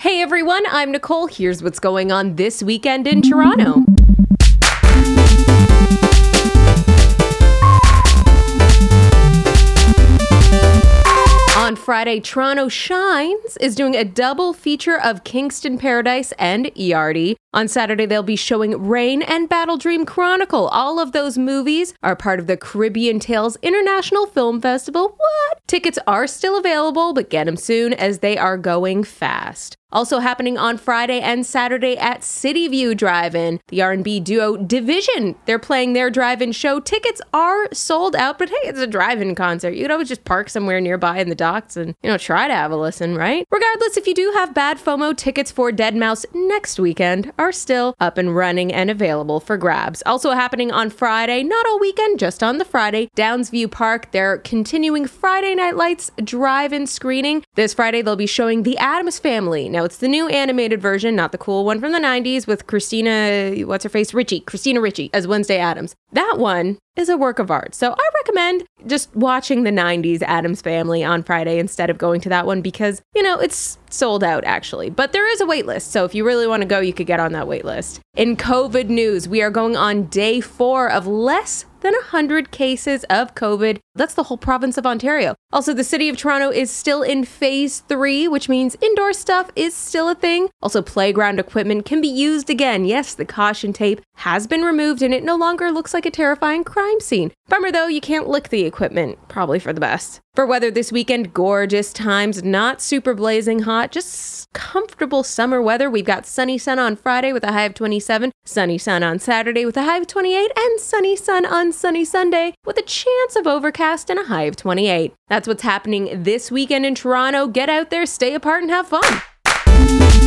Hey everyone, I'm Nicole. Here's what's going on this weekend in Toronto. On Friday, Toronto Shines is doing a double feature of Kingston Paradise and Yardie. On Saturday, they'll be showing Rain and Battle Dream Chronicle. All of those movies are part of the Caribbean Tales International Film Festival. What? Tickets are still available, but get them soon as they are going fast. Also happening on Friday and Saturday at City View Drive-In, the R&B duo dvsn. They're playing their drive-in show. Tickets are sold out, but hey, it's a drive-in concert. You could always just park somewhere nearby in the docks and, you know, try to have a listen, right? Regardless, if you do have bad FOMO, tickets for deadmau5 next weekend are still up and running and available for grabs. Also happening on Friday, not all weekend, just on the Friday, Downsview Park, they're continuing Friday Night Lights drive-in screening. This Friday, they'll be showing The Addams Family. Now, it's the new animated version, not the cool one from the 90s with Christina, what's her face? Ricci, Christina Ricci as Wednesday Addams. That one is a work of art. So I recommend just watching the 90s Addams Family on Friday instead of going to that one because, you know, it's sold out actually. But there is a wait list. So if you really want to go, you could get on that wait list. In COVID news, we are going on day four of less than 100 cases of COVID. That's the whole province of Ontario. Also, the city of Toronto is still in phase three, which means indoor stuff is still a thing. Also, playground equipment can be used again. Yes, the caution tape has been removed and it no longer looks like a terrifying crime scene. Bummer though, you can't lick the equipment. Probably for the best. For weather this weekend, gorgeous times, not super blazing hot, just comfortable summer weather. We've got sunny sun on Friday with a high of 27, sunny sun on Saturday with a high of 28, and sunny sun on sunny Sunday with a chance of overcast and a high of 28. That's what's happening this weekend in Toronto. Get out there, stay apart, and have fun.